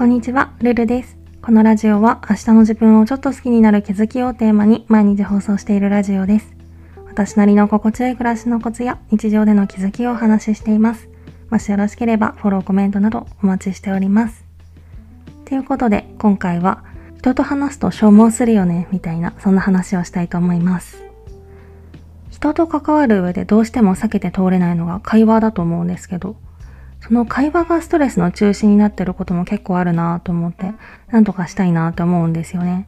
こんにちは、ルルです。このラジオは明日の自分をちょっと好きになる気づきをテーマに毎日放送しているラジオです。私なりの心地よい暮らしのコツや日常での気づきをお話ししています。もしよろしければフォロー、コメントなどお待ちしております。ということで今回は人と話すと消耗するよねみたいなそんな話をしたいと思います。人と関わる上でどうしても避けて通れないのが会話だと思うんですけど、その会話がストレスの中心になってることも結構あるなと思って、なんとかしたいなと思うんですよね。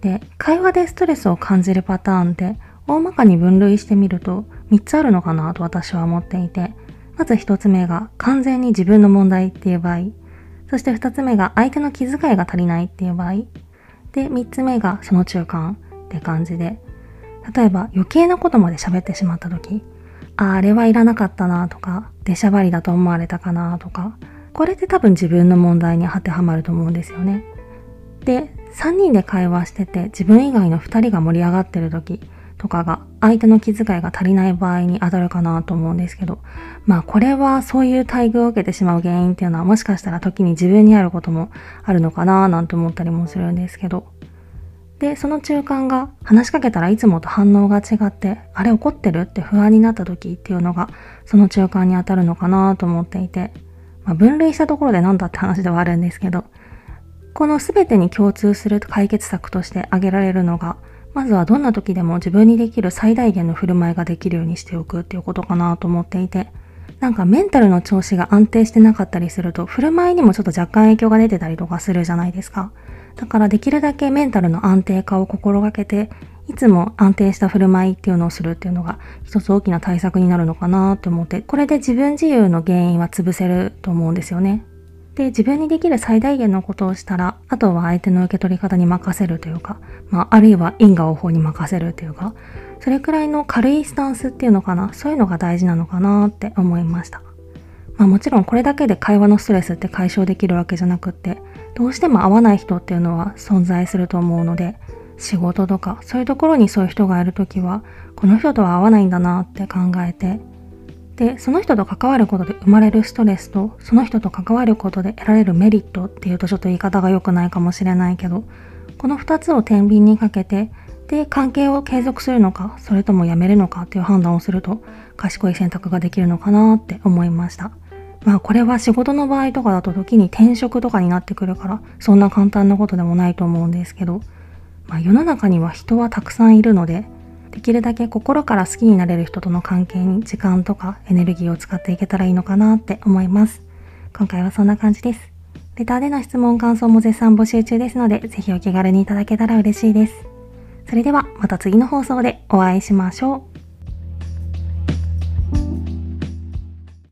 で、会話でストレスを感じるパターンって、大まかに分類してみると3つあるのかなと私は思っていて、まず1つ目が完全に自分の問題っていう場合、そして2つ目が相手の気遣いが足りないっていう場合、で、3つ目がその中間って感じで、例えば余計なことまで喋ってしまった時、ああれはいらなかったなとか、出しゃばりだと思われたかなとか、これって多分自分の問題に当てはまると思うんですよね。で、3人で会話してて自分以外の2人が盛り上がってる時とかが相手の気遣いが足りない場合に当たるかなと思うんですけど、まあこれはそういう待遇を受けてしまう原因っていうのはもしかしたら時に自分にあることもあるのかななんて思ったりもするんですけど、で、その中間が話しかけたらいつもと反応が違って、あれ怒ってるって不安になった時っていうのが、その中間に当たるのかなと思っていて、まあ、分類したところでなんだって話ではあるんですけど、この全てに共通する解決策として挙げられるのが、まずはどんな時でも自分にできる最大限の振る舞いができるようにしておくっていうことかなと思っていて、なんかメンタルの調子が安定してなかったりすると、振る舞いにもちょっと若干影響が出てたりとかするじゃないですか。だからできるだけメンタルの安定化を心がけて、いつも安定した振る舞いっていうのをするっていうのが一つ大きな対策になるのかなと思って、これで自分自由の原因は潰せると思うんですよね。で、自分にできる最大限のことをしたら、あとは相手の受け取り方に任せるというか、まあ、あるいは因果応報に任せるというか、それくらいの軽いスタンスっていうのかな、そういうのが大事なのかなって思いました。まあもちろんこれだけで会話のストレスって解消できるわけじゃなくって、どうしても合わない人っていうのは存在すると思うので、仕事とかそういうところにそういう人がいるときは、この人とは合わないんだなって考えて、で、その人と関わることで生まれるストレスと、その人と関わることで得られるメリットっていうとちょっと言い方が良くないかもしれないけど、この二つを天秤にかけて、で、関係を継続するのか、それともやめるのかっていう判断をすると、賢い選択ができるのかなって思いました。まあこれは仕事の場合とかだと時に転職とかになってくるから、そんな簡単なことでもないと思うんですけど、まあ世の中には人はたくさんいるので、できるだけ心から好きになれる人との関係に時間とかエネルギーを使っていけたらいいのかなって思います。今回はそんな感じです。レターでの質問感想も絶賛募集中ですので、ぜひお気軽にいただけたら嬉しいです。それではまた次の放送でお会いしましょう。